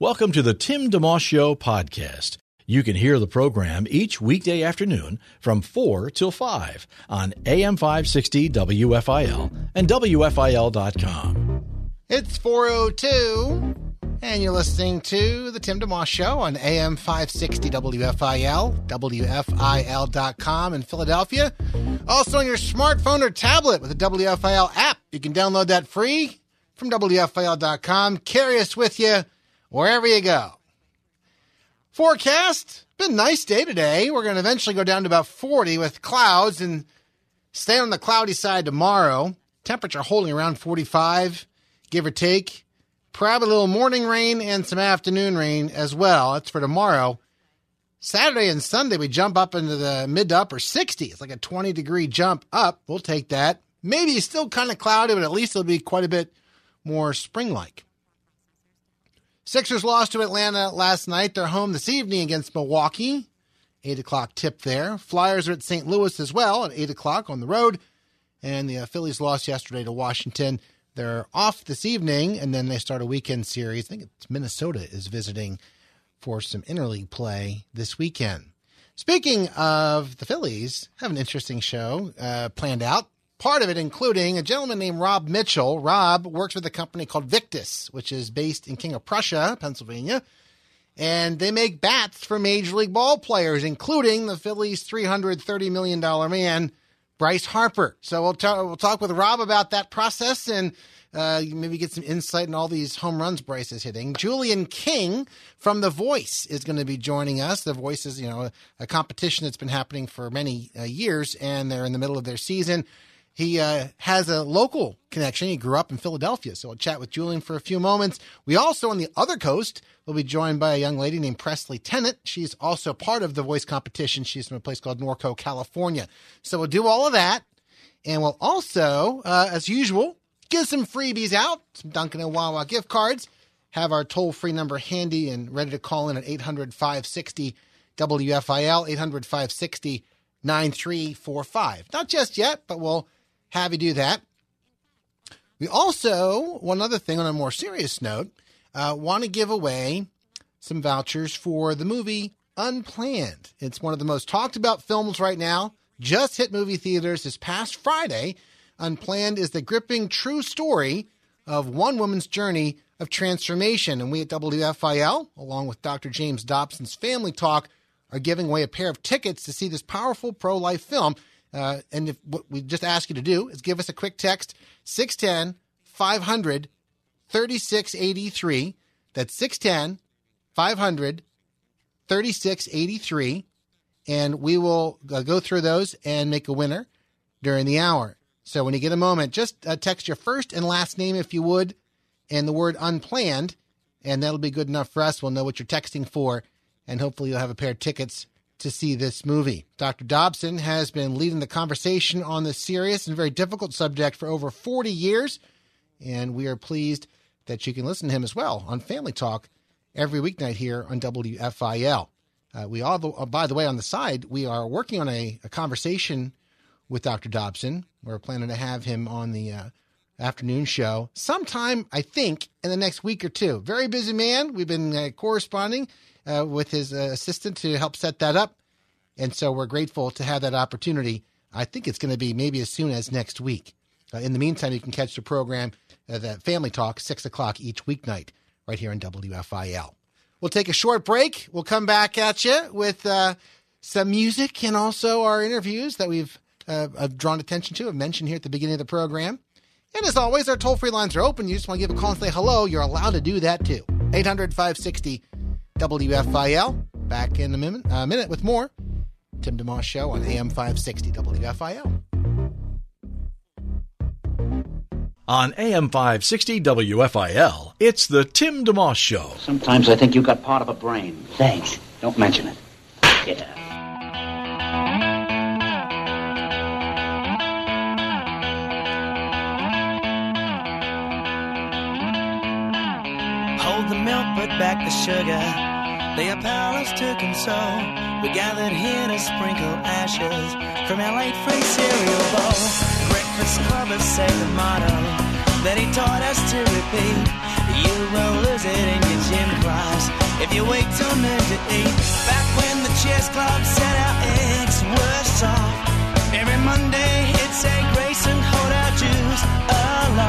Welcome to the Tim DeMoss Show podcast. You can hear the program each weekday afternoon from 4 till 5 on AM 560 WFIL and WFIL.com. It's 402, and you're listening to the Tim DeMoss Show on AM 560 WFIL, WFIL.com in Philadelphia. Also on your smartphone or tablet with the WFIL app. You can download that free from WFIL.com. Carry us with you wherever you go. Forecast, been a nice day today. We're going to eventually go down to about 40 with clouds and stay on the cloudy side tomorrow. Temperature holding around 45, give or take. Probably a little morning rain and some afternoon rain as well. That's for tomorrow. Saturday and Sunday, we jump up into the mid to upper 60s. It's like a 20 degree jump up. We'll take that. Maybe still kind of cloudy, but at least it'll be quite a bit more spring like. Sixers lost to Atlanta last night. They're home this evening against Milwaukee. 8 o'clock tip there. Flyers are at St. Louis as well at 8 o'clock on the road. And the uh, Phillies lost yesterday to Washington. They're off this evening, and then they start a weekend series. I think Minnesota is visiting for some interleague play this weekend. Speaking of the Phillies, have an interesting show uh, planned out. Part of it including a gentleman named Rob Mitchell. Rob works with a company called Victus, which is based in King of Prussia, Pennsylvania. And they make bats for Major League ball players, including the Phillies' $330 million man, Bryce Harper. So we'll, we'll talk with Rob about that process and uh, maybe get some insight in all these home runs Bryce is hitting. Julian King from The Voice is going to be joining us. The Voice is, you know, a, a competition that's been happening for many uh, years, and they're in the middle of their season. He uh, has a local connection. He grew up in Philadelphia. So I'll chat with Julian for a few moments. We also, on the other coast, will be joined by a young lady named Presley Tennant. She's also part of the voice competition. She's from a place called Norco, California. So we'll do all of that. And we'll also, uh, as usual, give some freebies out, some Dunkin' and Wawa gift cards. Have our toll free number handy and ready to call in at 800 560 WFIL, 800 560 9345. Not just yet, but we'll have you do that. We also, one other thing on a more serious note, uh, want to give away some vouchers for the movie Unplanned. It's one of the most talked about films right now. Just hit movie theaters this past Friday. Unplanned is the gripping true story of one woman's journey of transformation. And we at WFIL, along with Dr. James Dobson's Family Talk, are giving away a pair of tickets to see this powerful pro life film. Uh, and if, what we just ask you to do is give us a quick text 610 500 3683. That's 610 500 3683. And we will uh, go through those and make a winner during the hour. So when you get a moment, just uh, text your first and last name if you would, and the word unplanned, and that'll be good enough for us. We'll know what you're texting for, and hopefully you'll have a pair of tickets to see this movie. Dr. Dobson has been leading the conversation on this serious and very difficult subject for over 40 years, and we are pleased that you can listen to him as well on Family Talk every weeknight here on WFIL. Uh, we all, uh, by the way, on the side, we are working on a, a, conversation with Dr. Dobson. We're planning to have him on the uh, afternoon show sometime, I think, in the next week or two. Very busy man. We've been uh, corresponding uh, with his uh, assistant to help set that up. And so we're grateful to have that opportunity. I think it's going to be maybe as soon as next week. Uh, in the meantime, you can catch the program, uh, the Family Talk, 6 o'clock each weeknight right here on WFIL. We'll take a short break. We'll come back at you with uh, some music and also our interviews that we've uh, drawn attention to, I've mentioned here at the beginning of the program. And as always, our toll free lines are open. You just want to give a call and say hello, you're allowed to do that too. 800 560 WFIL. Back in a minute, a minute with more. Tim DeMoss Show on AM 560 WFIL. On AM 560 WFIL, it's the Tim DeMoss Show. Sometimes I think you got part of a brain. Thanks. Don't mention it. Yeah. Hold the milk, put back the sugar. They are powerless to console. We gathered here to sprinkle ashes from our late friend cereal bowl. Breakfast clubbers say the motto that he taught us to repeat. You will lose it in your gym class if you wait till noon to eat. Back when the chess club said our eggs were soft. Every Monday say grace and hold our Jews aloft.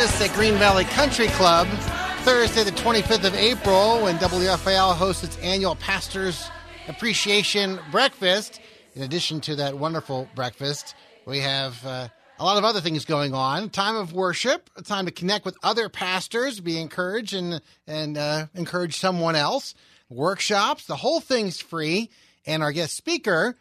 At Green Valley Country Club Thursday, the 25th of April, when WFIL hosts its annual Pastors Appreciation Breakfast. In addition to that wonderful breakfast, we have uh, a lot of other things going on. Time of worship, a time to connect with other pastors, be encouraged and and uh, encourage someone else. Workshops, the whole thing's free, and our guest speaker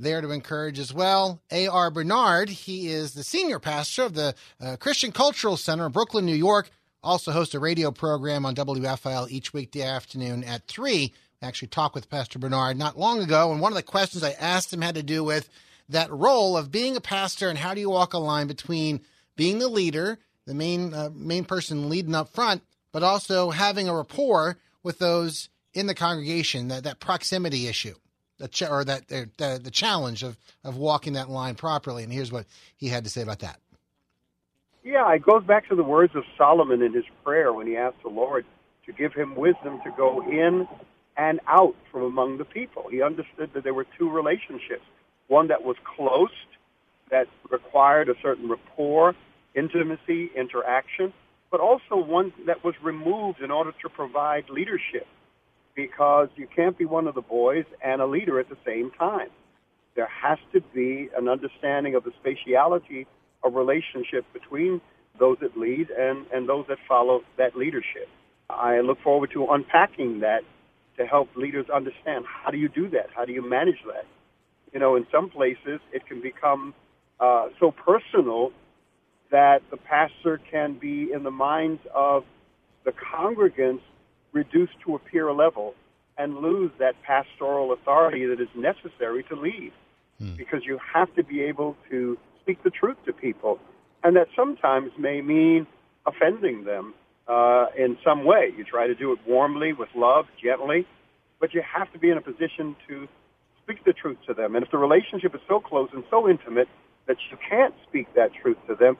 there to encourage as well. A.R. Bernard, he is the senior pastor of the uh, Christian Cultural Center in Brooklyn, New York. Also hosts a radio program on WFIL each weekday afternoon at 3. I actually talked with Pastor Bernard not long ago, and one of the questions I asked him had to do with that role of being a pastor and how do you walk a line between being the leader, the main uh, main person leading up front, but also having a rapport with those in the congregation, that, that proximity issue the ch- or that uh, the, the challenge of of walking that line properly. And here's what he had to say about that. Yeah, it goes back to the words of Solomon in his prayer when he asked the Lord to give him wisdom to go in and out from among the people. He understood that there were two relationships one that was close, that required a certain rapport, intimacy, interaction, but also one that was removed in order to provide leadership because you can't be one of the boys and a leader at the same time. There has to be an understanding of the spatiality of relationship between those that lead and, and those that follow that leadership. I look forward to unpacking that to help leaders understand how do you do that? How do you manage that? You know, in some places it can become uh, so personal that the pastor can be in the minds of the congregants reduced to a peer level and lose that pastoral authority that is necessary to lead. Hmm. Because you have to be able to speak the truth to people. And that sometimes may mean offending them uh, in some way. You try to do it warmly, with love, gently, but you have to be in a position to speak the truth to them. And if the relationship is so close and so intimate that you can't speak that truth to them,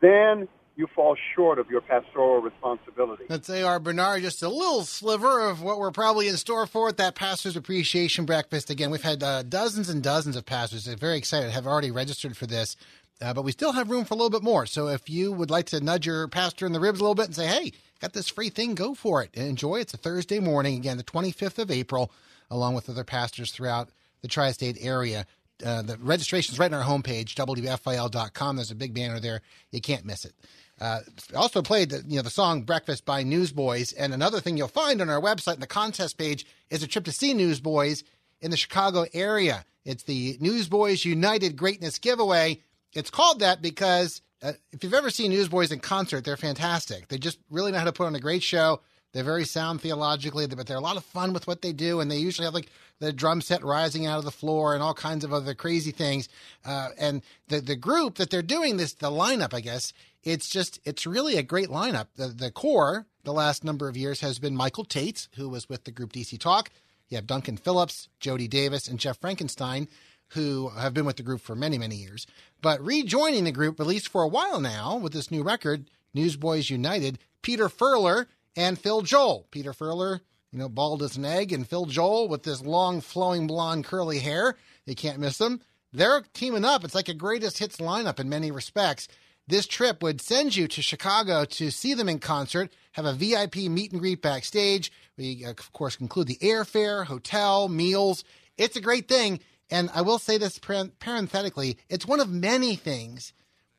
then you fall short of your pastoral responsibility. That's A.R. Bernard, just a little sliver of what we're probably in store for at that Pastor's Appreciation Breakfast. Again, we've had uh, dozens and dozens of pastors. They're very excited, have already registered for this. Uh, but we still have room for a little bit more. So if you would like to nudge your pastor in the ribs a little bit and say, hey, got this free thing, go for it and enjoy. It's a Thursday morning, again, the 25th of April, along with other pastors throughout the tri state area. Uh, the registration is right on our homepage, WFIL.com. There's a big banner there. You can't miss it. Uh, also played the, you know the song "Breakfast" by Newsboys, and another thing you'll find on our website in the contest page is a trip to see Newsboys in the Chicago area. It's the Newsboys United Greatness Giveaway. It's called that because uh, if you've ever seen Newsboys in concert, they're fantastic. They just really know how to put on a great show. They're very sound theologically, but they're a lot of fun with what they do, and they usually have like the drum set rising out of the floor and all kinds of other crazy things. Uh, and the the group that they're doing this, the lineup, I guess, it's just it's really a great lineup. The the core the last number of years has been Michael Tait, who was with the group DC Talk. You have Duncan Phillips, Jody Davis, and Jeff Frankenstein, who have been with the group for many many years. But rejoining the group, at least for a while now, with this new record, Newsboys United, Peter Furler and Phil Joel. Peter Furler, you know, bald as an egg, and Phil Joel with this long, flowing blonde, curly hair. You can't miss them. They're teaming up. It's like a greatest hits lineup in many respects. This trip would send you to Chicago to see them in concert, have a VIP meet and greet backstage. We, of course, include the airfare, hotel, meals. It's a great thing. And I will say this parenthetically it's one of many things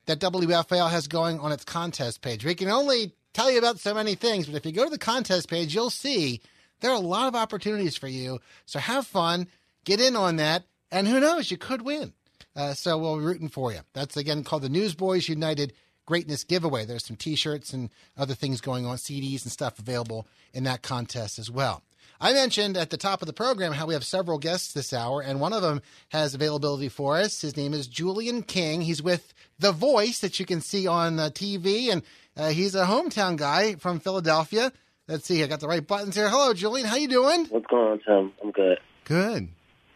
that WFIL has going on its contest page. We can only tell you about so many things, but if you go to the contest page, you'll see there are a lot of opportunities for you. So have fun, get in on that, and who knows, you could win. Uh, so we'll be rooting for you. That's again called the Newsboys United Greatness Giveaway. There's some T-shirts and other things going on, CDs and stuff available in that contest as well. I mentioned at the top of the program how we have several guests this hour, and one of them has availability for us. His name is Julian King. He's with The Voice that you can see on uh, TV, and uh, he's a hometown guy from Philadelphia. Let's see, I got the right buttons here. Hello, Julian. How you doing? What's going on, Tim? I'm good. Good.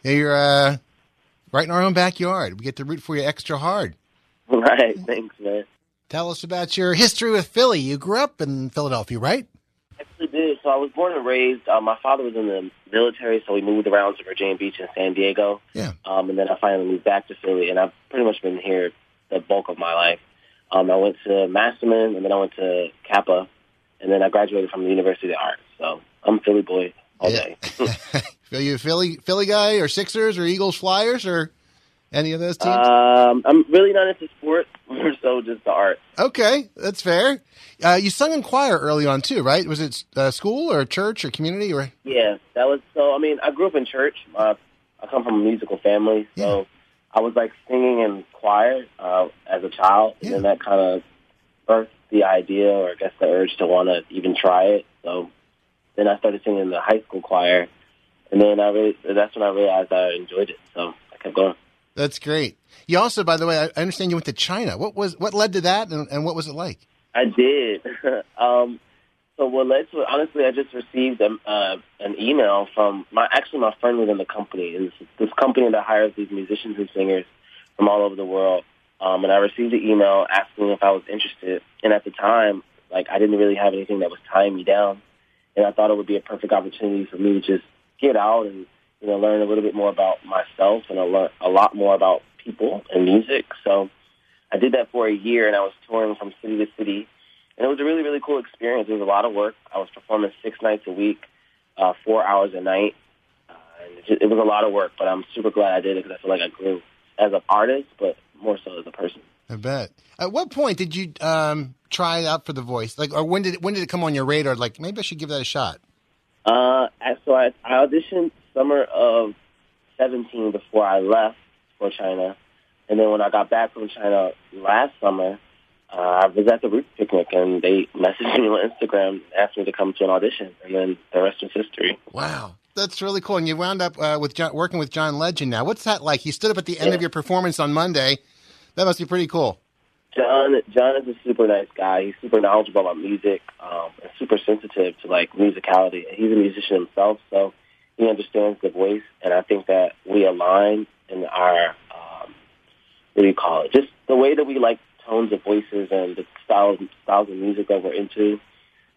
Hey, you're uh, right in our own backyard. We get to root for you extra hard. Right. Thanks, man. Tell us about your history with Philly. You grew up in Philadelphia, right? I actually did. So I was born and raised. Uh, my father was in the military, so we moved around to Virginia Beach and San Diego. Yeah. Um, and then I finally moved back to Philly, and I've pretty much been here the bulk of my life. Um, I went to Masterman, and then I went to CAPA, and then I graduated from the University of Arts. So I'm a Philly boy all yeah. day. Are you a Philly Philly guy, or Sixers, or Eagles, Flyers, or any of those teams? Um, I'm really not into sports, more so just the art. Okay, that's fair. Uh, you sung in choir early on too, right? Was it uh, school or church or community or? Yeah, that was so. I mean, I grew up in church. Uh, I come from a musical family, so. I was like singing in choir uh, as a child, yeah. and that kind of birthed the idea, or I guess the urge to want to even try it. So then I started singing in the high school choir, and then I really that's when I realized I enjoyed it. So I kept going. That's great. You also, by the way, I understand you went to China. What was what led to that, and, and what was it like? I did. um, so what led to it? Honestly, I just received a, uh, an email from my actually my friend within the company. It's this company that hires these musicians and singers from all over the world. Um, and I received an email asking if I was interested. And at the time, like I didn't really have anything that was tying me down, and I thought it would be a perfect opportunity for me to just get out and you know, learn a little bit more about myself and learned a lot more about people and music. So I did that for a year and I was touring from city to city. And it was a really, really cool experience. It was a lot of work. I was performing six nights a week, uh, four hours a night. Uh, and it, just, it was a lot of work, but I'm super glad I did it because I feel like I grew as an artist, but more so as a person. I bet. At what point did you um, try it out for the voice? Like, or when did it, when did it come on your radar? Like, maybe I should give that a shot. Uh, so I, I auditioned summer of 17 before I left for China. And then when I got back from China last summer, uh, I was at the Roots picnic and they messaged me on Instagram, asked me to come to an audition, and then the rest is history. Wow. That's really cool. And you wound up uh, with John, working with John Legend now. What's that like? You stood up at the end Yeah. of your performance on Monday. That must be pretty cool. John John is a super nice guy. He's super knowledgeable about music, um, and super sensitive to like musicality. He's a musician himself, so he understands the voice, and I think that we align in our um, what do you call it? Just the way that we like tones of voices and the styles styles of music that we're into.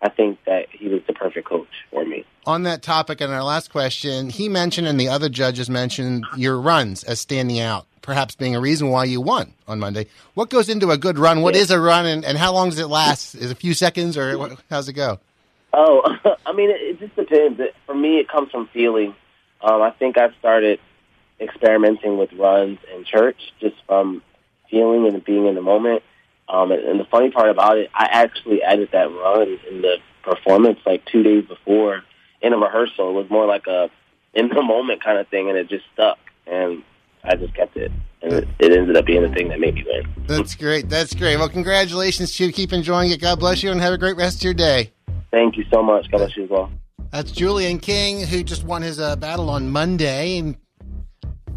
I think that he was the perfect coach for me. On that topic, and our last question, he mentioned and the other judges mentioned your runs as standing out, perhaps being a reason why you won on Monday. What goes into a good run? What is a run, and, and how long does it last? Is it a few seconds, or what, how's it go? Oh, I mean, it, it just depends. It, for me, it comes from feeling. Um, I think I started experimenting with runs in church just from feeling and being in the moment. Um, and, and the funny part about it, I actually added that run in the performance like two days before in a rehearsal. It was more like a in the moment kind of thing, and it just stuck. And I just kept it, and it, it ended up being the thing that made me win. That's great. That's great. Well, congratulations to you. Keep enjoying it. God bless you, and have a great rest of your day. Thank you so much. God bless you as well. That's Julian King, who just won his uh, battle on Monday. And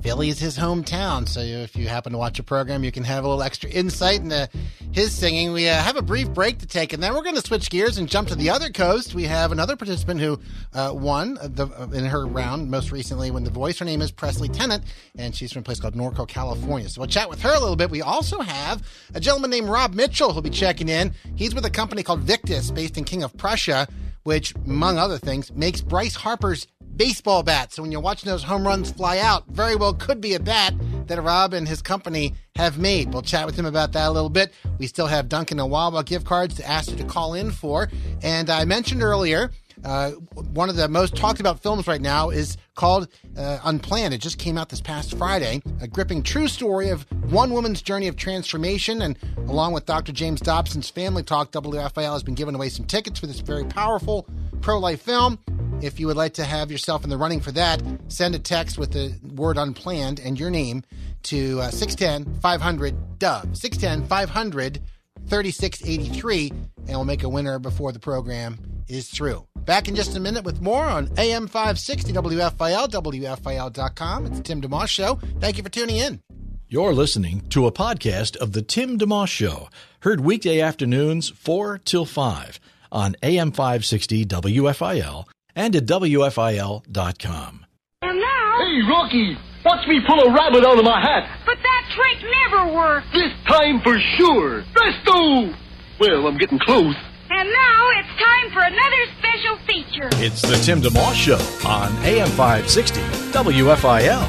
Philly is his hometown, so if you happen to watch a program, you can have a little extra insight into his singing. We uh, have a brief break to take, and then we're going to switch gears and jump to the other coast. We have another participant who uh, won the, in her round most recently when The Voice. Her name is Presley Tennant, and she's from a place called Norco, California. So we'll chat with her a little bit. We also have a gentleman named Rob Mitchell who'll be checking in. He's with a company called Victus, based in King of Prussia, which, among other things, makes Bryce Harper's baseball bat. So when you're watching those home runs fly out, very well could be a bat that Rob and his company have made. We'll chat with him about that a little bit. We still have Dunkin' and Wawa gift cards to ask you to call in for. And I mentioned earlier, uh, one of the most talked about films right now is called uh, Unplanned. It just came out this past Friday. A gripping true story of one woman's journey of transformation. And along with Dr. James Dobson's Family Talk, WFIL has been giving away some tickets for this very powerful pro life film. If you would like to have yourself in the running for that, send a text with the word unplanned and your name to uh, 610 500 Dove. 610 500 3683, and we'll make a winner before the program is through. Back in just a minute with more on AM 560 WFIL, WFIL.com. It's the Tim DeMoss Show. Thank you for tuning in. You're listening to a podcast of The Tim DeMoss Show, heard weekday afternoons 4 till 5 on AM 560 WFIL and at WFIL.com. And now. Hey, Rocky, watch me pull a rabbit out of my hat. But that trick never worked. This time for sure. Presto! Well, I'm getting close. And now it's time for another special feature. It's the Tim DeMoss Show on AM 560 WFIL.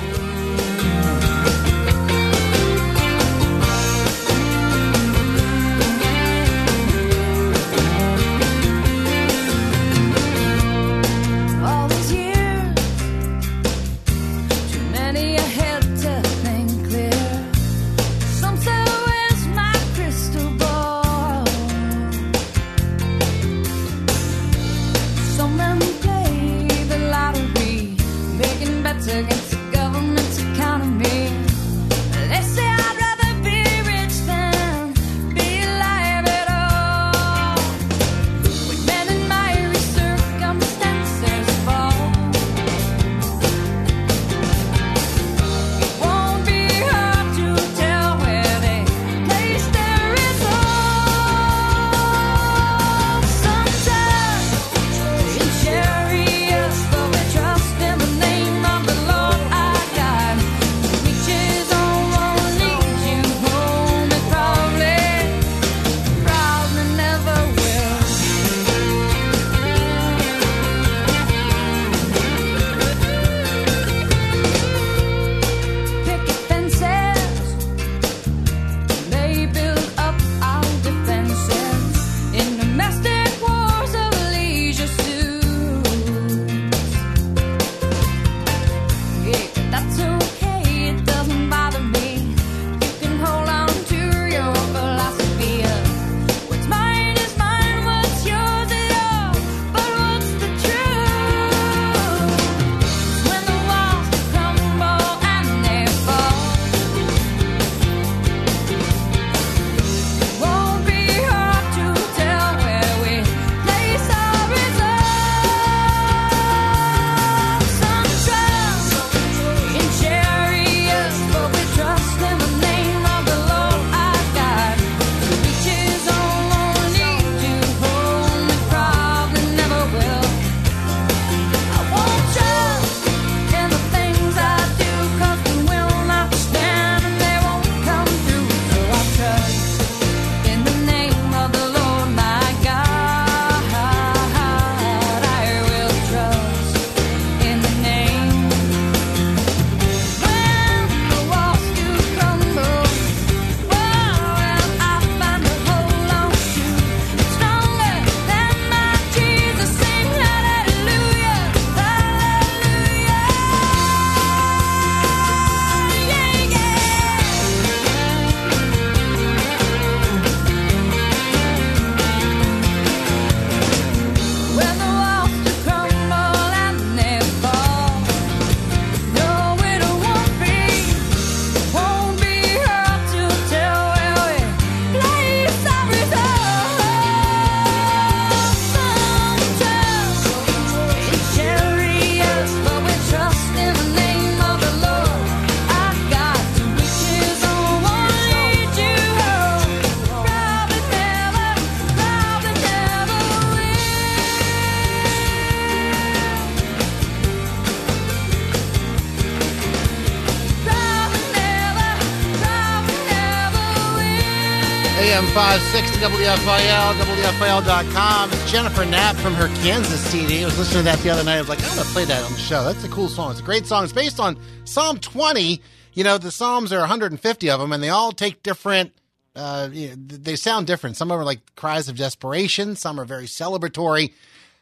1056 WFIL, WFIL.com. It's Jennifer Knapp from her Kansas CD. I was listening to that the other night. I was like, I want to play that on the show. That's a cool song. It's a great song. It's based on Psalm 20. You know, the Psalms are 150 of them, and they all take different, uh, you know, they sound different. Some of them are like cries of desperation, some are very celebratory.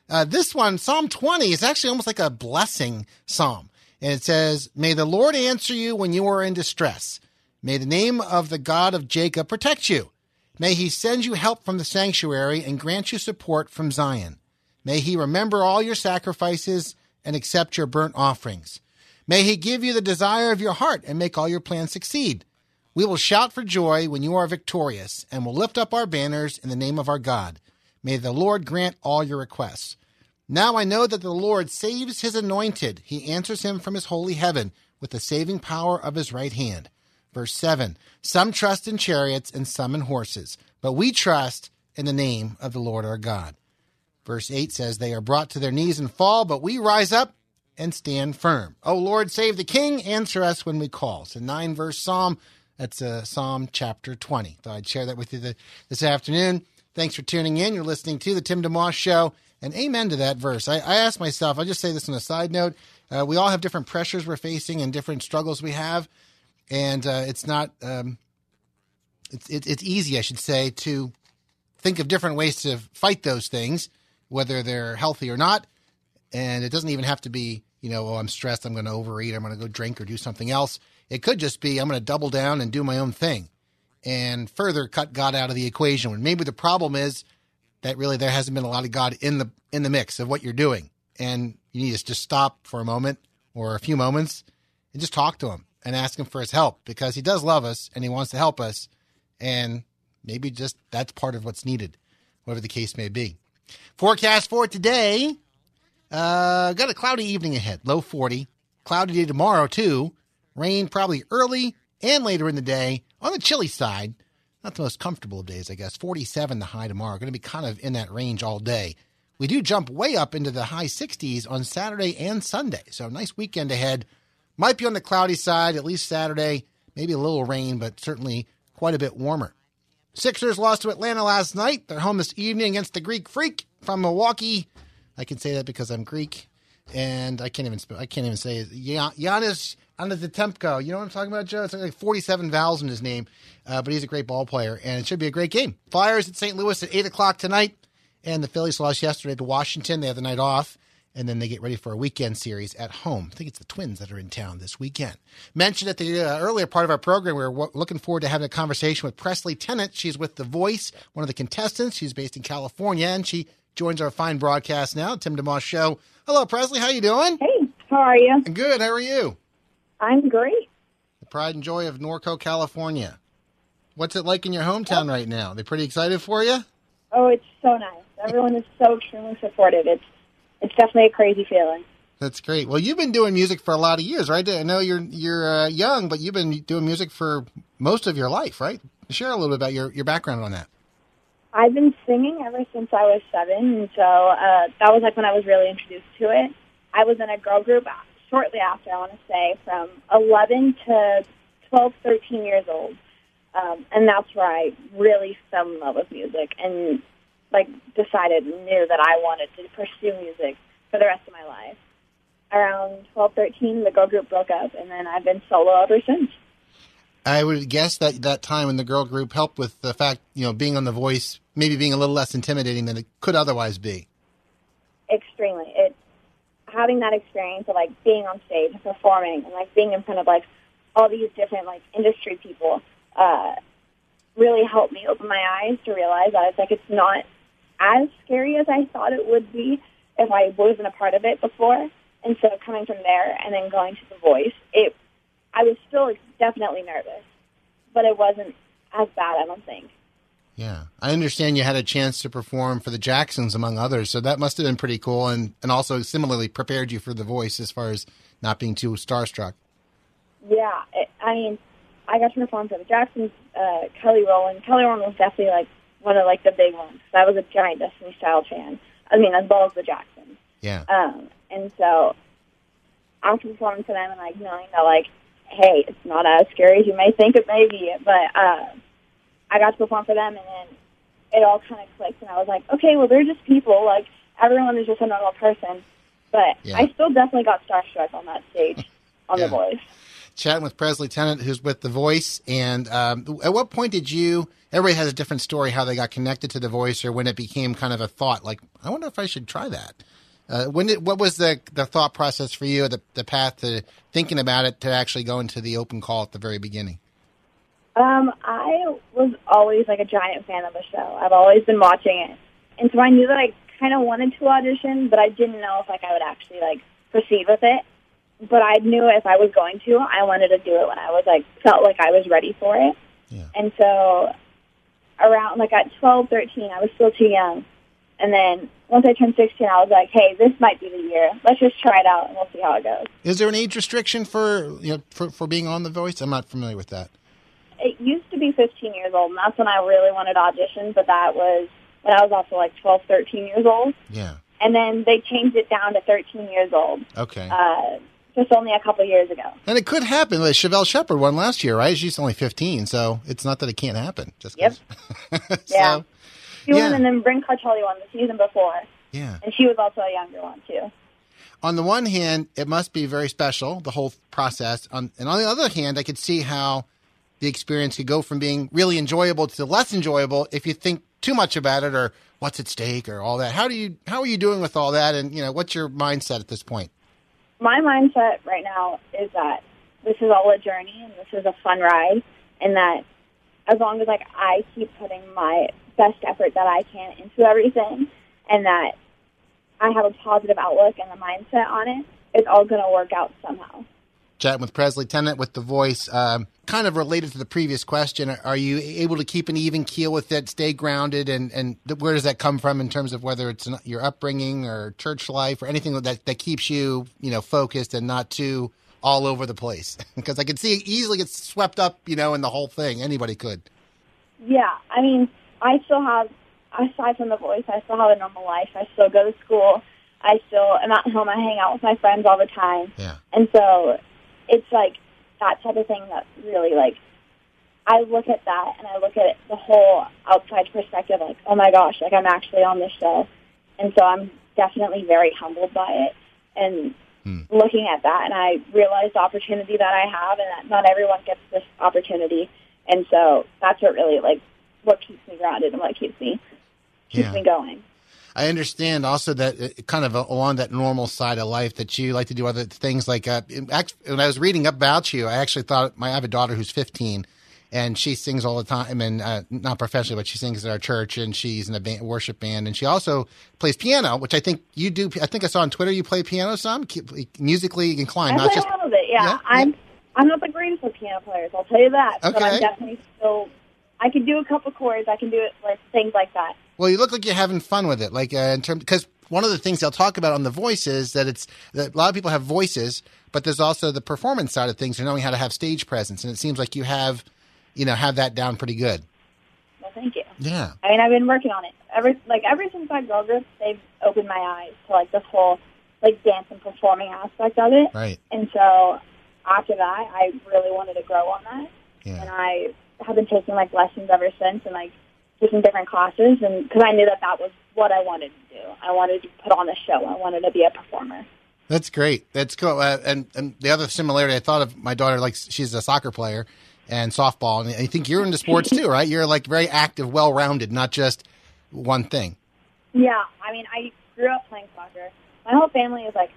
Uh, this one, Psalm 20, is actually almost like a blessing psalm. And it says, May the Lord answer you when you are in distress. May the name of the God of Jacob protect you. May he send you help from the sanctuary and grant you support from Zion. May he remember all your sacrifices and accept your burnt offerings. May he give you the desire of your heart and make all your plans succeed. We will shout for joy when you are victorious and will lift up our banners in the name of our God. May the Lord grant all your requests. Now I know that the Lord saves his anointed. He answers him from his holy heaven with the saving power of his right hand. Verse 7 Some trust in chariots and some in horses, but we trust in the name of the Lord our God. Verse 8 says, They are brought to their knees and fall, but we rise up and stand firm. O Lord, save the king, answer us when we call. It's a nine verse psalm. That's uh, Psalm chapter 20. Thought I'd share that with you the, this afternoon. Thanks for tuning in. You're listening to the Tim DeMoss Show. And amen to that verse. I, I asked myself, I'll just say this on a side note. Uh, we all have different pressures we're facing and different struggles we have and uh, it's not um, it's it, it's easy, I should say, to think of different ways to fight those things, whether they're healthy or not. And it doesn't even have to be, you know, oh, I'm stressed, I'm going to overeat, I'm going to go drink or do something else. It could just be I'm going to double down and do my own thing, and further cut God out of the equation. When maybe the problem is that really there hasn't been a lot of God in the in the mix of what you're doing, and you need to just stop for a moment or a few moments and just talk to Him and ask him for his help because he does love us and he wants to help us. And maybe just that's part of what's needed, whatever the case may be. Forecast for today. Uh, got a cloudy evening ahead, low 40. Cloudy day tomorrow, too. Rain probably early and later in the day. On the chilly side, not the most comfortable of days, I guess. 47 the high tomorrow. Going to be kind of in that range all day. We do jump way up into the high 60s on Saturday and Sunday. So, nice weekend ahead might be on the cloudy side, at least Saturday. Maybe a little rain, but certainly quite a bit warmer. Sixers lost to Atlanta last night. They're home this evening against the Greek Freak from Milwaukee. I can say that because I'm Greek, and I can't even I can't even say it. Giannis Antetokounmpo. You know what I'm talking about, Joe? It's like 47 vowels in his name, uh, but he's a great ball player, and it should be a great game. Flyers at St. Louis at eight o'clock tonight, and the Phillies lost yesterday to Washington. They have the night off and then they get ready for a weekend series at home. I think it's the Twins that are in town this weekend. Mentioned at the uh, earlier part of our program, we are w- looking forward to having a conversation with Presley Tennant. She's with The Voice, one of the contestants. She's based in California, and she joins our fine broadcast now, Tim DeMoss Show. Hello, Presley. How you doing? Hey, how are you? Good. How are you? I'm great. The pride and joy of Norco, California. What's it like in your hometown right now? They pretty excited for you? Oh, it's so nice. Everyone is so extremely supportive. It's it's definitely a crazy feeling. That's great. Well, you've been doing music for a lot of years, right? I know you're you're uh, young, but you've been doing music for most of your life, right? Share a little bit about your, your background on that. I've been singing ever since I was seven, and so uh, that was like when I was really introduced to it. I was in a girl group shortly after, I want to say, from 11 to 12, 13 years old. Um, and that's where I really fell in love with music and like decided and knew that I wanted to pursue music for the rest of my life. Around twelve, thirteen, the girl group broke up, and then I've been solo ever since. I would guess that that time in the girl group helped with the fact, you know, being on The Voice, maybe being a little less intimidating than it could otherwise be. Extremely. It having that experience of like being on stage and performing and like being in front of like all these different like industry people uh, really helped me open my eyes to realize that it's like it's not as scary as I thought it would be if I wasn't a part of it before. And so coming from there and then going to The Voice, it I was still definitely nervous, but it wasn't as bad, I don't think. Yeah. I understand you had a chance to perform for the Jacksons, among others, so that must have been pretty cool and, and also similarly prepared you for The Voice as far as not being too starstruck. Yeah. It, I mean, I got to perform for the Jacksons, uh, Kelly Rowland. Kelly Rowland was definitely like one of like the big ones. I was a giant Destiny Child fan. I mean, as well as the Jacksons. Yeah. Um, and so after performing for them and like knowing that like, hey, it's not as scary as you may think it may be, but uh, I got to perform for them, and then it all kind of clicked, and I was like, okay, well, they're just people. Like everyone is just a normal person, but Yeah. I still definitely got starstruck on that stage on Yeah. The Voice. Chatting with Presley Tennant, who's with The Voice. And um, at what point did you? Everybody has a different story how they got connected to The Voice, or when it became kind of a thought. Like, I wonder if I should try that. Uh, when did? What was the the thought process for you? The the path to thinking about it to actually go into the open call at the very beginning. Um, I was always like a giant fan of the show. I've always been watching it, and so I knew that I kind of wanted to audition, but I didn't know if like I would actually like proceed with it. But I knew if I was going to, I wanted to do it when I was like felt like I was ready for it. And so around like at twelve, thirteen, I was still too young. And then once I turned sixteen, I was like, "Hey, this might be the year. Let's just try it out and we'll see how it goes." Is there an age restriction for you know for, for being on The Voice? I'm not familiar with that. it used to be 15 years old, and that's when I really wanted to audition, but that was when I was also like 12, 13 years old. Yeah. And then they changed it down to 13 years old, Okay. uh, just only a couple years ago. and it could happen. Like Chevel Shepherd won last year, right? She's only 15, so it's not that it can't happen. Just Yep. yeah. She yeah. won, and then Brynn Cartelli won the season before. Yeah. And she was also a younger one, too. on the one hand, it must be very special, the whole process. On, and on the other hand, I could see how the experience could go from being really enjoyable to less enjoyable if you think too much about it or what's at stake or all that. How do you how are you doing with all that? And you know, what's your mindset at this point? My mindset right now is that this is all a journey and this is a fun ride and that as long as like I keep putting my best effort that I can into everything and that I have a positive outlook and a mindset on it, it's all going to work out somehow. Chatting with Presley Tennant with the voice, um, kind of related to the previous question. Are you able to keep an even keel with it, stay grounded, and and where does that come from in terms of whether it's your upbringing or church life or anything that that keeps you you know focused and not too all over the place? Because I could see it easily gets swept up, you know, in the whole thing. Anybody could. Yeah, I mean, I still have, aside from the voice, I still have a normal life. I still go to school. I still am at home. I hang out with my friends all the time. Yeah. And so it's like that type of thing that really, like, I look at that and I look at the whole outside perspective, like, oh my gosh, like I'm actually on this show. And so I'm definitely very humbled by it. And hmm. looking at that, and I realize the opportunity that I have, and that not everyone gets this opportunity. And so that's what really like what keeps me grounded and what keeps me keeps Yeah. me going. I understand also that uh, kind of along that normal side of life that you like to do other things like uh, when I was reading up about you, I actually thought my I have a daughter who's 15 and she sings all the time and uh, not professionally, but she sings at our church and she's in a band, worship band and she also plays piano, which I think you do. I think I saw on Twitter you play piano some musically inclined, I not play just a little bit, yeah. I'm I'm not the greatest with piano players, I'll tell you that. But Okay. I'm definitely still. I can do a couple chords. I can do it like things like that. Well, you look like you're having fun with it, like uh, in terms because one of the things they'll talk about on the voice is that it's that a lot of people have voices, but there's also the performance side of things, and knowing how to have stage presence, and it seems like you have, you know, have that down pretty good. Well, thank you. Yeah. I mean, I've been working on it ever like ever since my girl group. They've opened my eyes to like this whole like dance and performing aspect of it. Right. And so after that, I really wanted to grow on that. Yeah. And I have been taking like lessons ever since and like taking different classes and because I knew that that was what I wanted to do. I wanted to put on a show. I wanted to be a performer. That's great. That's cool. Uh, and and the other similarity, I thought of my daughter, like she's a soccer player and softball, and I think you're into sports too, right? You're like very active, well rounded, not just one thing. Yeah, I mean, I grew up playing soccer. My whole family is like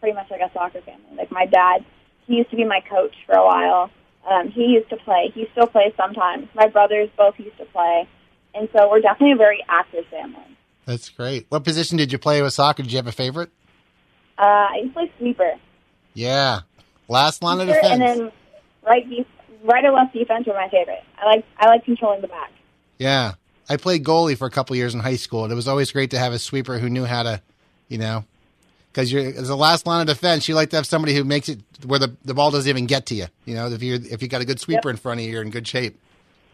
pretty much like a soccer family. Like my dad, he used to be my coach for a while. Um, he used to play. He still plays sometimes. My brothers both used to play, and so we're definitely a very active family. That's great. What position did you play with soccer? Did you have a favorite? Uh, I used to play sweeper, Yeah. Last line of defense. and then right, def- right or left defense were my favorite. I like I like controlling the back. Yeah. I played goalie for a couple years in high school, and it was always great to have a sweeper who knew how to, you know, because you're as the last line of defense, you like to have somebody who makes it where the, the ball doesn't even get to you. You know, if you if you got a good sweeper in front of you, you're in good shape.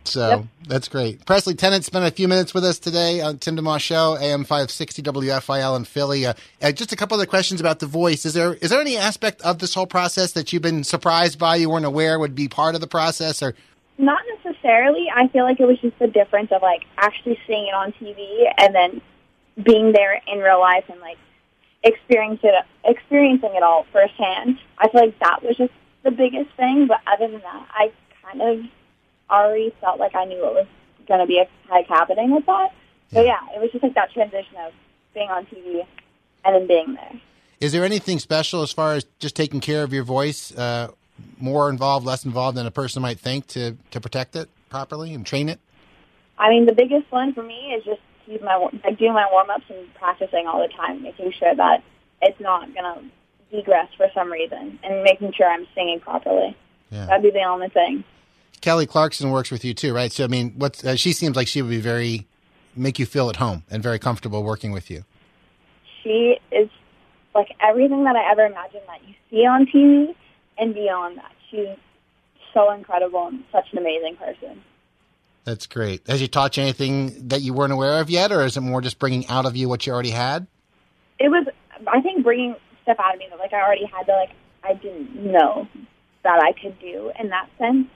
So that's great. Presley Tennant spent a few minutes with us today on Tim DeMoss Show, AM five sixty WFIL in Philly. Uh, uh, just a couple other questions about the voice. Is there is there any aspect of this whole process that you've been surprised by, you weren't aware would be part of the process, or Not necessarily. I feel like it was just the difference of like actually seeing it on TV and then being there in real life and like experiencing it, experiencing it all firsthand. I feel like that was just the biggest thing. But other than that, I kind of already felt like I knew what was going to be like happening with that. So yeah, it was just like that transition of being on TV and then being there. Is there anything special as far as just taking care of your voice? Uh, more involved, less involved than a person might think to to protect it properly and train it. I mean, the biggest one for me is just use my like doing my warm ups and practicing all the time, making sure that it's not gonna degress for some reason, and making sure I'm singing properly. Yeah. That'd be the only thing. Kelly Clarkson works with you too, right? So I mean, what's uh, she seems like she would be very make you feel at home and very comfortable working with you. She is like everything that I ever imagined that you see on TV and beyond that. She's so incredible and such an amazing person. That's great. Has she taught you anything that you weren't aware of yet, or is it more just bringing out of you what you already had? It was, I think, bringing stuff out of me that like I already had that like I didn't know that I could do in that sense.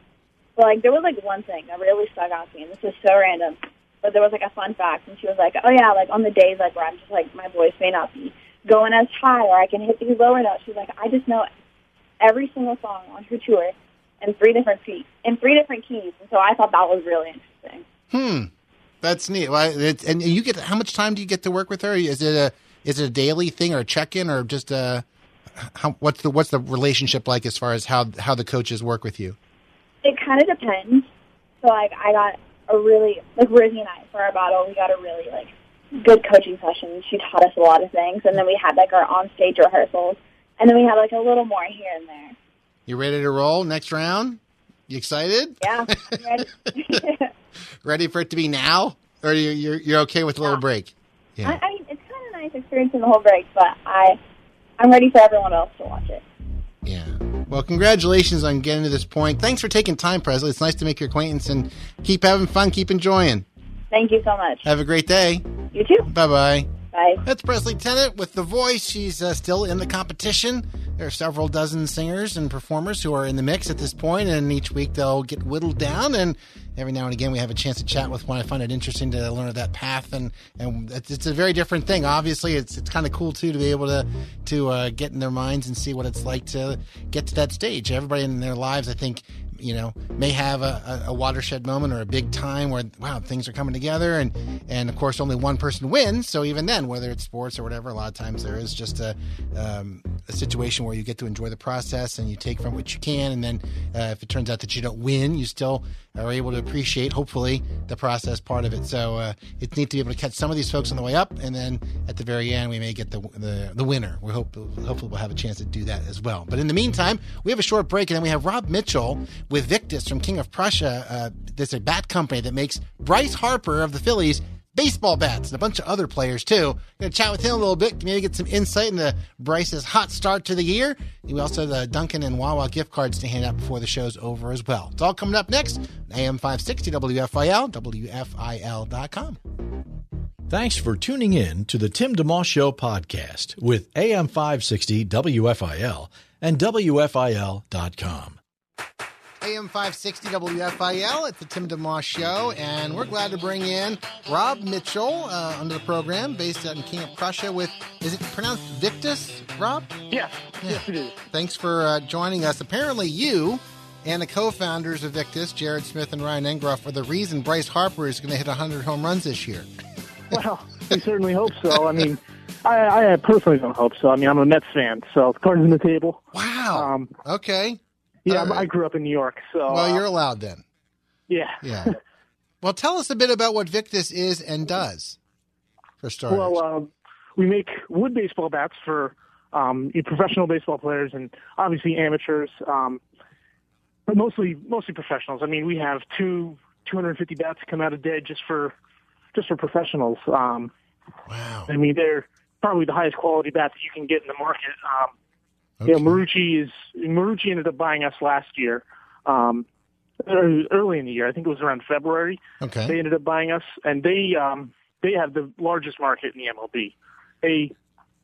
But like there was like one thing that really stuck out to me, and this is so random, but there was like a fun fact, and she was like, "Oh yeah, like on the days like where I'm just like my voice may not be going as high, or I can hit these lower notes." She's like, "I just know every single song on her tour in three different keys, in three different keys," and so I thought that was really interesting. Hmm, that's neat. Well, it, and you get how much time do you get to work with her? Is it a is it a daily thing or a check in or just a how, what's the what's the relationship like as far as how how the coaches work with you? It kind of depends. So like I got a really like Rizzi and I for our battle, we got a really like good coaching session. She taught us a lot of things, and then we had like our on stage rehearsals, and then we had like a little more here and there. You ready to roll next round? You excited? Yeah, ready. Ready for it to be now, or you, you're you're okay with a little break? Yeah. I, I mean, it's kind of nice experiencing the whole break, but I I'm ready for everyone else to watch it. Yeah. Well, congratulations on getting to this point. Thanks for taking time, Presley. It's nice to make your acquaintance and keep having fun, keep enjoying. Thank you so much. Have a great day. You too. Bye bye. Bye. That's Presley Tennant with The Voice. She's uh, still in the competition. There are several dozen singers and performers who are in the mix at this point, and each week they'll get whittled down. And every now and again, we have a chance to chat with one. I find it interesting to learn that path, and and it's, it's a very different thing. Obviously, it's it's kind of cool too to be able to to uh, get in their minds and see what it's like to get to that stage. Everybody in their lives, I think, you know, may have a, a, watershed moment or a big time where wow things are coming together, and and of course only one person wins. So even then, whether it's sports or whatever, a lot of times there is just a um, a situation where you get to enjoy the process and you take from what you can, and then uh, if it turns out that you don't win, you still are able to appreciate hopefully the process part of it. So uh, it's neat to be able to catch some of these folks on the way up, and then at the very end we may get the the, the winner. We hope hopefully we'll have a chance to do that as well. But in the meantime, we have a short break, and then we have Rob Mitchell with Victus from King of Prussia. Uh, there's a bat company that makes Bryce Harper of the Phillies baseball bats and a bunch of other players too. Gonna chat with him a little bit, maybe get some insight into Bryce's hot start to the year. We also have the Dunkin' and Wawa gift cards to hand out before the show's over as well. It's all coming up next. AM 560 WFIL, WFIL.com. Thanks for tuning in to the Tim DeMoss Show podcast with AM 560 WFIL and WFIL.com. AM 560 WFIL. It's the Tim DeMoss Show, and we're glad to bring in Rob Mitchell uh, onto the program, based out in King of Prussia. With is it pronounced Victus, Rob? Yes, yes, it is. Thanks for uh, joining us. Apparently, you and the co-founders of Victus, Jared Smith and Ryan Engroff, are the reason Bryce Harper is going to hit 100 home runs this year. Well, we certainly hope so. I mean, I, I personally don't hope so. I mean, I'm a Mets fan, so cards on the table. Wow. Um, okay. Yeah, right. I grew up in New York, so Well, uh, you're allowed then. yeah. Yeah. well, tell us a bit about what Victus is and does, for starters. Well, uh, we make wood baseball bats for um, professional baseball players and obviously amateurs, um, but mostly mostly professionals. I mean, we have two 250 bats come out a day just for just for professionals. Um, wow. I mean, they're probably the highest quality bats you can get in the market. Um, You know, Marucci is Marucci ended up buying us last year. Um, early in the year, I think it was around February. Okay. They ended up buying us, and they um, they have the largest market in the MLB. They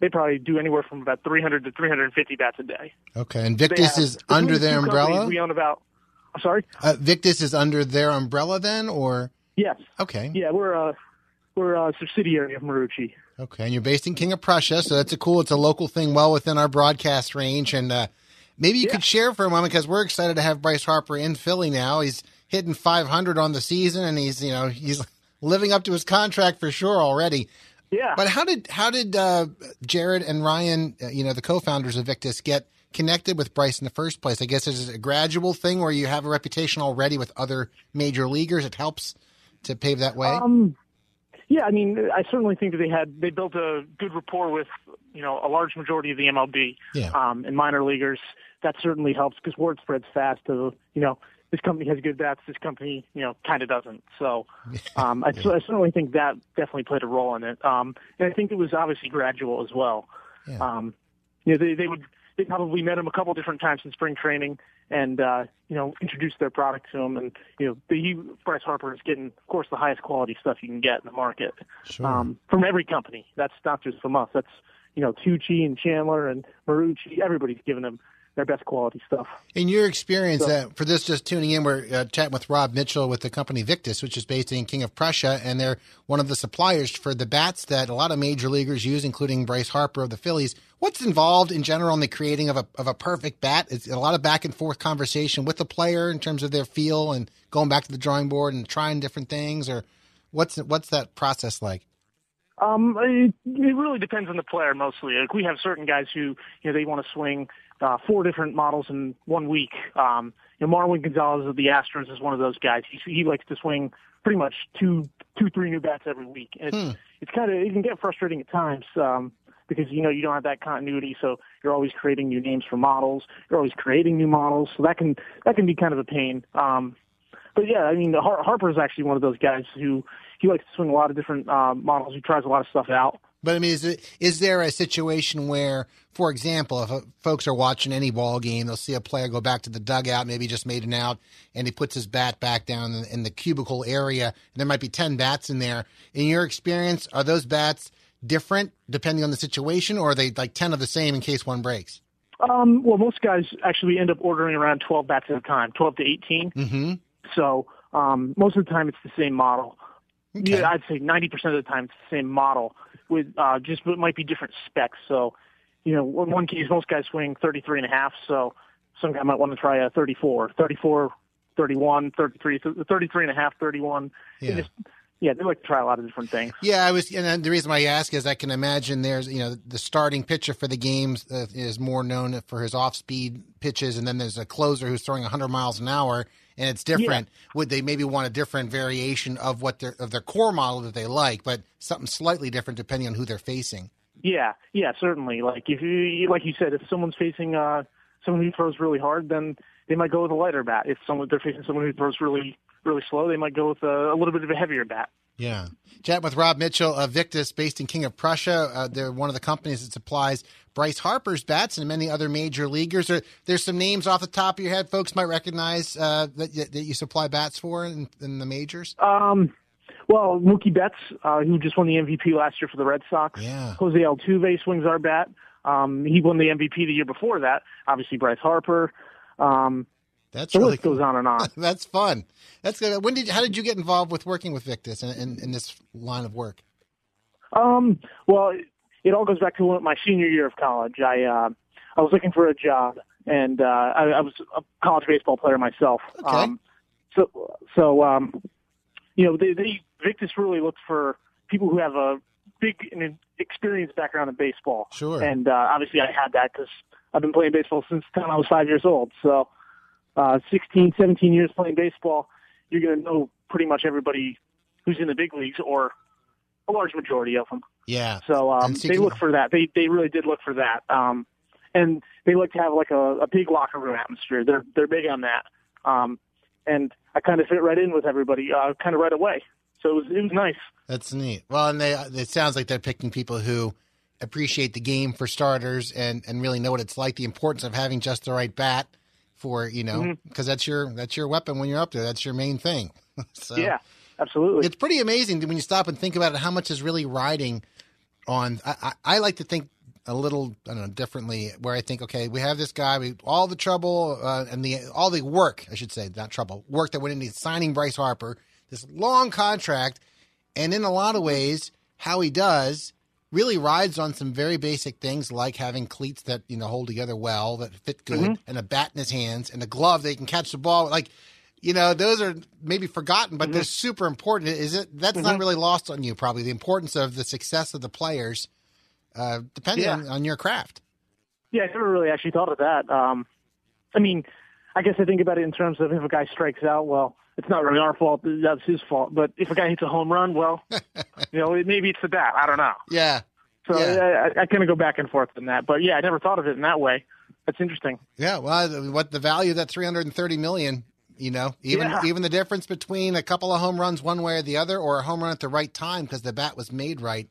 they probably do anywhere from about 300 to 350 bats a day. Okay, and Victus have- is under their umbrella. We own about I'm sorry. Uh, Victus is under their umbrella then, or Yes. okay, Yeah, we're uh, we're a subsidiary of Marucci. Okay, and you're based in King of Prussia, so that's a cool. It's a local thing, well within our broadcast range, and uh, maybe you could share for a moment because we're excited to have Bryce Harper in Philly now. He's hitting 500 on the season, and he's you know he's living up to his contract for sure already. Yeah. But how did how did uh, Jared and Ryan, uh, you know, the co-founders of Victus, get connected with Bryce in the first place? I guess it's a gradual thing where you have a reputation already with other major leaguers. It helps to pave that way. Um, yeah, I mean, I certainly think that they had they built a good rapport with you know a large majority of the MLB Yeah. um, and minor leaguers. That certainly helps because word spreads fast. To you know, this company has good bats. This company, you know, kind of doesn't. So, um, I, I certainly think that definitely played a role in it. Um, and I think it was obviously gradual as well. Um, you know, they they would they probably met him a couple different times in spring training and uh, you know introduced their product to him. And you know, the he, Bryce Harper is getting, of course, the highest quality stuff you can get in the market Sure. um, from every company. That's not just from us. That's you know Tucci and Chandler and Marucci. Everybody's giving them their best quality stuff. In your experience, So- uh, for this just tuning in, we're uh, chatting with Rob Mitchell with the company Victus, which is based in King of Prussia, and they're one of the suppliers for the bats that a lot of major leaguers use, including Bryce Harper of the Phillies. What's involved in general in the creating of a of a perfect bat? It's a lot of back and forth conversation with the player in terms of their feel and going back to the drawing board and trying different things, or what's what's that process like? Um, it, it really depends on the player mostly. Like we have certain guys who, you know, they want to swing uh, four different models in one week. Um, you know, Marwin Gonzalez of the Astros is one of those guys. He he likes to swing pretty much two, two, three new bats every week. And it's it's kind of it can get frustrating at times. Um, because you know you don't have that continuity, so you're always creating new names for models. You're always creating new models, so that can that can be kind of a pain. Um, but yeah, I mean, Har- Harper is actually one of those guys who he likes to swing a lot of different uh, models. He tries a lot of stuff out. But I mean, is it is there a situation where, for example, if uh, folks are watching any ball game, they'll see a player go back to the dugout, maybe just made an out, and he puts his bat back down in, in the cubicle area, and there might be ten bats in there. In your experience, are those bats different depending on the situation, or are they like ten of the same in case one breaks? Um, well, most guys actually end up ordering around 12 bats at a time, 12 to 18. Mm-hmm. So um, most of the time it's the same model. Yeah, I'd say 90% of the time it's the same model with uh, just it might be different specs. So, you know, in one case, most guys swing 33 and a half. So some guy might want to try a 34, 34, 31, 33, 33 and a half, 31. Yeah. just- yeah, they like to try a lot of different things. Yeah, I was, and the reason why I ask is I can imagine there's, you know, the starting pitcher for the games uh, is more known for his off-speed pitches, and then there's a closer who's throwing 100 miles an hour, and it's different. Would they maybe want a different variation of what their of their core model that they like, but something slightly different depending on who they're facing? Yeah, yeah, certainly. Like if you, like you said, if someone's facing uh, someone who throws really hard, then they might go with a lighter bat. If someone they're facing someone who throws really, really slow, they might go with a, a little bit of a heavier bat. Yeah. Chat with Rob Mitchell of Victus, based in King of Prussia. Uh, they're one of the companies that supplies Bryce Harper's bats and many other major leaguers. Are, there's some names off the top of your head folks might recognize uh, that, that you supply bats for in, in the majors? Um, well, Mookie Betts, uh, who just won the MVP last year for the Red Sox. Yeah. Jose Altuve swings our bat. Um, he won the MVP the year before that. Obviously, Bryce Harper. Um, That's the really list goes on and on. That's fun. That's good. When did how did you get involved with working with Victus in, in, in this line of work? Um, well, it, it all goes back to my senior year of college. I uh, I was looking for a job, and uh, I, I was a college baseball player myself. Okay. Um, so so um, you know, they, they Victus really looked for people who have a big and experienced background in baseball. Sure. And uh, obviously, I had that because I've been playing baseball since the time I was five years old. So, uh, 16, 17 years playing baseball, you're going to know pretty much everybody who's in the big leagues or a large majority of them. Yeah. So um, they look for that. They they really did look for that. Um, and they like to have like a, a big locker room atmosphere. They're they're big on that. Um, and I kind of fit right in with everybody, uh, kind of right away. So it was it was nice. That's neat. Well, and they it sounds like they're picking people who appreciate the game for starters and and really know what it's like, the importance of having just the right bat for you know because that's your that's your weapon when you're up there. That's your main thing. so Yeah, absolutely. it's pretty amazing when you stop and think about it. How much is really riding on? I, I, I like to think a little I don't know differently. Where I think, okay, we have this guy, we all the trouble uh, and the all the work, I should say, not trouble, work that went into signing Bryce Harper, this long contract, and in a lot of ways, how he does really rides on some very basic things like having cleats that you know hold together well, that fit good, Mhm. and a bat in his hands, and a glove that he can catch the ball. Like, you know, those are maybe forgotten, but they're super important. Is it? That's not Mhm. really lost on you, probably the importance of the success of the players, uh, depending Yeah. on, on your craft. Yeah, I never really actually thought of that. Um, I mean, I guess I think about it in terms of if a guy strikes out, well, it's not really our fault. That's his fault. But if a guy hits a home run, well, you know, maybe it's the bat. I don't know. Yeah. So Yeah. I, I kind of go back and forth on that. But yeah, I never thought of it in that way. That's interesting. Yeah, well, what the value of that 330 million, you know, even Yeah. even the difference between a couple of home runs one way or the other or a home run at the right time because the bat was made right.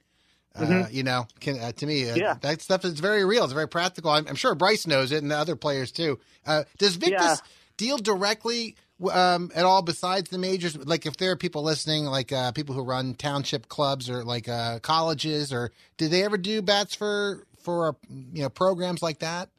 Uh, Mhm. you know, can, uh, to me, uh, Yeah. that stuff is very real. It's very practical. I'm, I'm sure Bryce knows it and the other players too. Uh, does Victus Yeah. deal directly um, at all besides the majors? Like if there are people listening, like uh, people who run township clubs or like uh, colleges, or did they ever do bats for for uh, you know programs like that?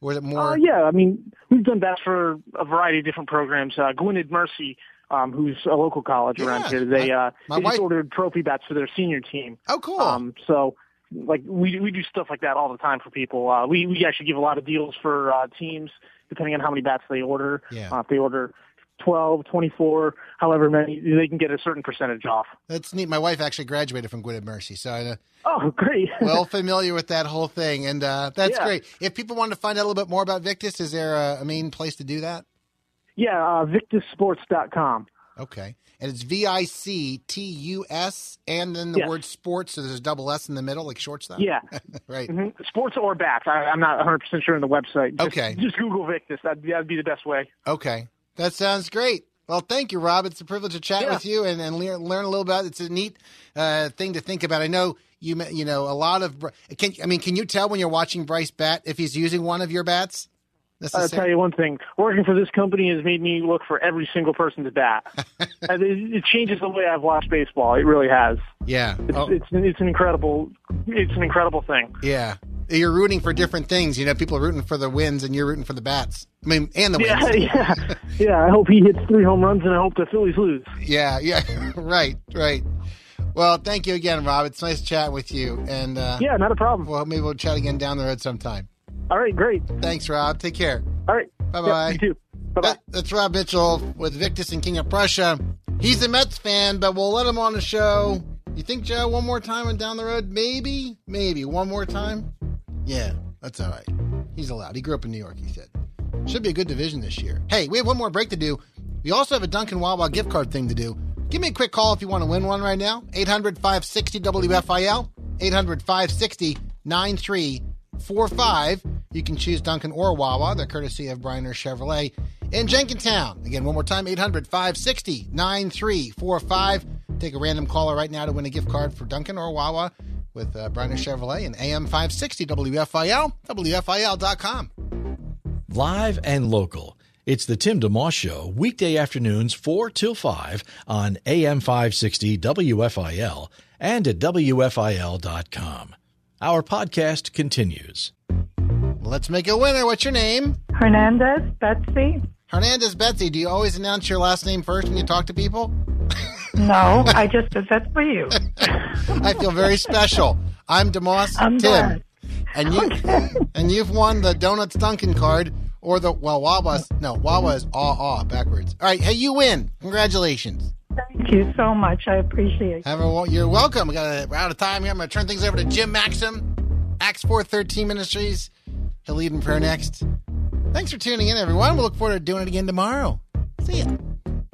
Or is it more? Uh, yeah, I mean, we've done bats for a variety of different programs. Uh, Gwynedd Mercy, um, who's a local college around here, they, uh, my they just ordered trophy bats for their senior team. Oh, cool. Um, so, like, we we do stuff like that all the time for people. Uh, we we actually give a lot of deals for uh, teams depending on how many bats they order. Yeah. Uh, if they order 12, 24, however many, they can get a certain percentage off. That's neat. My wife actually graduated from Gwynedd Mercy, so I'm Oh, great. well familiar with that whole thing, and uh, that's Yeah. great. If people want to find out a little bit more about Victus, is there a, a main place to do that? yeah, uh, VictusSports.com. Okay, and it's V I C T U S, and then the Yes. word sports. So there's a double S in the middle, like shortstop. Yeah. right. Mhm. Sports or bats. I, I'm not 100% sure on the website. Just, Okay. Just Google Victus. That'd, that'd be the best way. Okay, that sounds great. Well, thank you, Rob. It's a privilege to chat Yeah. with you and, and learn, learn a little about. It's a neat uh, thing to think about. I know you you know a lot of. Can I mean? Can you tell when you're watching Bryce bat if he's using one of your bats? I'll tell you one thing. Working for this company has made me look for every single person's bat. It, it changes the way I've watched baseball. It really has. Yeah. It's, Oh. it's, it's an incredible, it's an incredible thing. Yeah. You're rooting for different things. You know, people are rooting for the wins and you're rooting for the bats. I mean, and the Yeah, wins. yeah, yeah. I hope he hits three home runs, and I hope the Phillies lose. Yeah, yeah. right, right. Well, thank you again, Rob. It's nice chatting with you. And uh, Yeah, not a problem. well, maybe we'll chat again down the road sometime. All right, great. Thanks, Rob. Take care. All right. Bye Yeah, bye. you too. Bye bye. That's Rob Mitchell with Victus and King of Prussia. He's a Mets fan, but we'll let him on the show. You think, Joe, one more time and down the road? Maybe, maybe one more time? Yeah, that's all right. He's allowed. He grew up in New York, he said. Should be a good division this year. Hey, we have one more break to do. We also have a Dunkin' Wawa gift card thing to do. Give me a quick call if you want to win one right now. 800 560 WFIL, 800 560 9345. You can choose Dunkin' or Wawa. They're courtesy of Bryner Chevrolet in Jenkintown. Again, one more time 800 560 9345. Take a random caller right now to win a gift card for Dunkin' or Wawa with uh, Bryner Chevrolet and AM 560 WFIL, WFIL.com. Live and local. It's the Tim DeMoss Show, weekday afternoons 4 till 5 on AM 560 WFIL and at WFIL.com. Our podcast continues. Let's make a winner. What's your name? Hernandez, Betsy. Hernandez Betsy. Do you always announce your last name first when you talk to people? No, I just did that for you. I feel very special. I'm DeMoss I'm Tim. glad. And you and you've won the Donuts Dunkin' card or the well Wawa's no, Wawa is aw aw backwards. All right, hey you win. Congratulations. Thank you so much. I appreciate it. Have a, you're welcome. We got a, we're out of time here. I'm going to turn things over to Jim Maxim, Acts 413 Ministries. He'll lead in prayer next. Thanks for tuning in, everyone. We'll look forward to doing it again tomorrow. See ya.